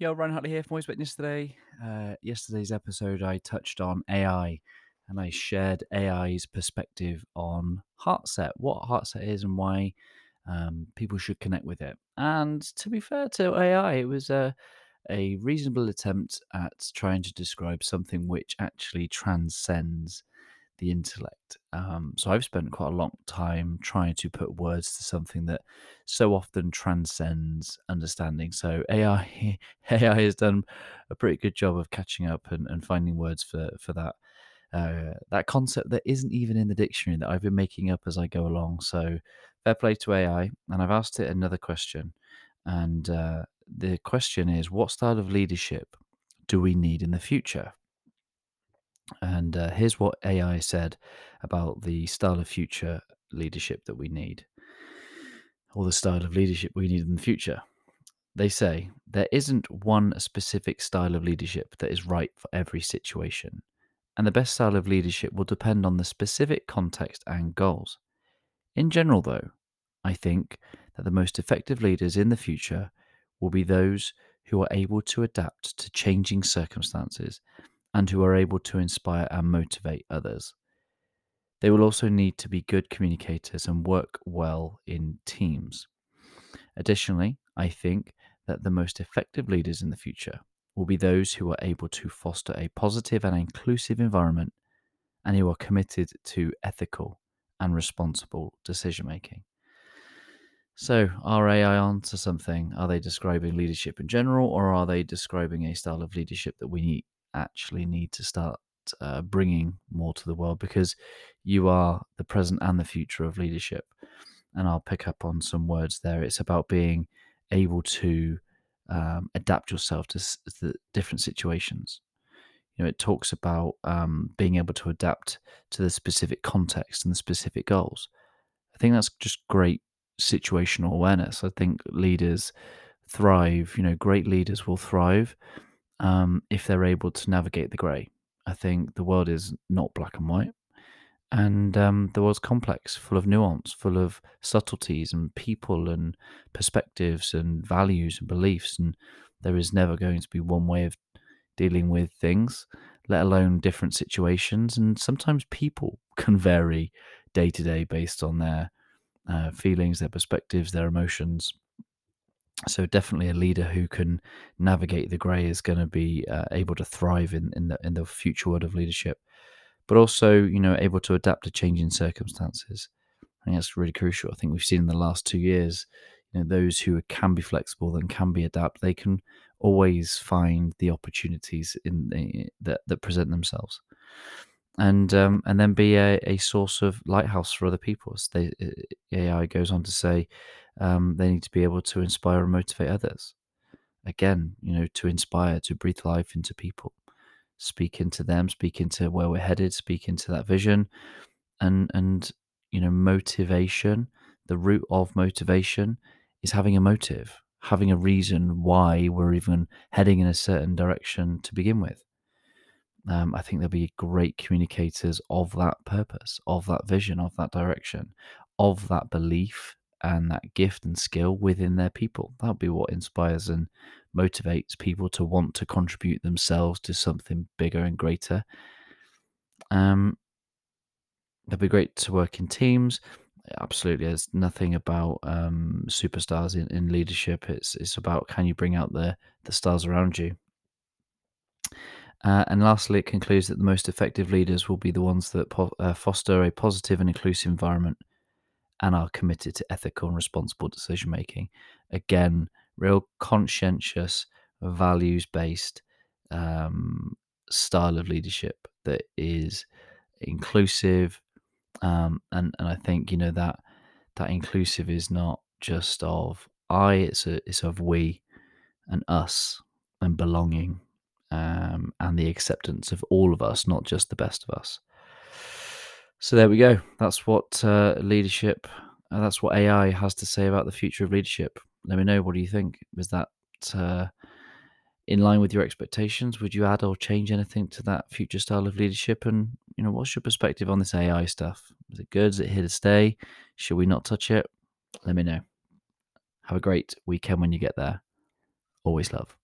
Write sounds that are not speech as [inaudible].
Yo, Ryan Hartley here from Voice Witness today. Uh, yesterday's episode, I touched on AI and I shared AI's perspective on Heartset, what Heartset is and why um, people should connect with it. And to be fair to AI, it was a, a reasonable attempt at trying to describe something which actually transcends the intellect. Um, so I've spent quite a long time trying to put words to something that so often transcends understanding. So AI AI [laughs] has done a pretty good job of catching up and, and finding words for for that. Uh, that concept that isn't even in the dictionary that I've been making up as I go along. So, fair play to AI. And I've asked it another question. And uh, the question is what style of leadership do we need in the future? And uh, here's what AI said about the style of future leadership that we need, or the style of leadership we need in the future. They say there isn't one specific style of leadership that is right for every situation, and the best style of leadership will depend on the specific context and goals. In general, though, I think that the most effective leaders in the future will be those who are able to adapt to changing circumstances and who are able to inspire and motivate others. They will also need to be good communicators and work well in teams. Additionally, I think that the most effective leaders in the future will be those who are able to foster a positive and inclusive environment and who are committed to ethical and responsible decision making. So, are AI onto something? Are they describing leadership in general, or are they describing a style of leadership that we need, actually need to start uh, bringing more to the world because you are the present and the future of leadership. And I'll pick up on some words there. It's about being able to um, adapt yourself to s- the different situations. You know, it talks about um, being able to adapt to the specific context and the specific goals. I think that's just great situational awareness. I think leaders thrive. You know, great leaders will thrive um, if they're able to navigate the grey. I think the world is not black and white. And um, the world's complex, full of nuance, full of subtleties and people and perspectives and values and beliefs. And there is never going to be one way of dealing with things, let alone different situations. And sometimes people [laughs] can vary day to day based on their uh, feelings, their perspectives, their emotions so definitely a leader who can navigate the grey is going to be uh, able to thrive in, in the in the future world of leadership but also you know able to adapt to changing circumstances i think that's really crucial i think we've seen in the last two years you know those who can be flexible and can be adapt they can always find the opportunities in the, that that present themselves and um, and then be a, a source of lighthouse for other people. As they, AI goes on to say, um, they need to be able to inspire and motivate others. Again, you know, to inspire, to breathe life into people, speak into them, speak into where we're headed, speak into that vision, and and you know, motivation. The root of motivation is having a motive, having a reason why we're even heading in a certain direction to begin with um, I think they'll be great communicators of that purpose, of that vision, of that direction, of that belief and that gift and skill within their people. That'll be what inspires and motivates people to want to contribute themselves to something bigger and greater. Um, they'll be great to work in teams. Absolutely, there's nothing about um, superstars in, in leadership. It's it's about can you bring out the the stars around you. Uh, and lastly, it concludes that the most effective leaders will be the ones that po- uh, foster a positive and inclusive environment and are committed to ethical and responsible decision making. Again, real conscientious, values based um, style of leadership that is inclusive. Um, and, and I think, you know, that that inclusive is not just of I, it's, a, it's of we and us and belonging um, and the acceptance of all of us, not just the best of us. So there we go. That's what uh, leadership. Uh, that's what AI has to say about the future of leadership. Let me know. What do you think? Was that uh, in line with your expectations? Would you add or change anything to that future style of leadership? And you know, what's your perspective on this AI stuff? Is it good? Is it here to stay? Should we not touch it? Let me know. Have a great weekend when you get there. Always love.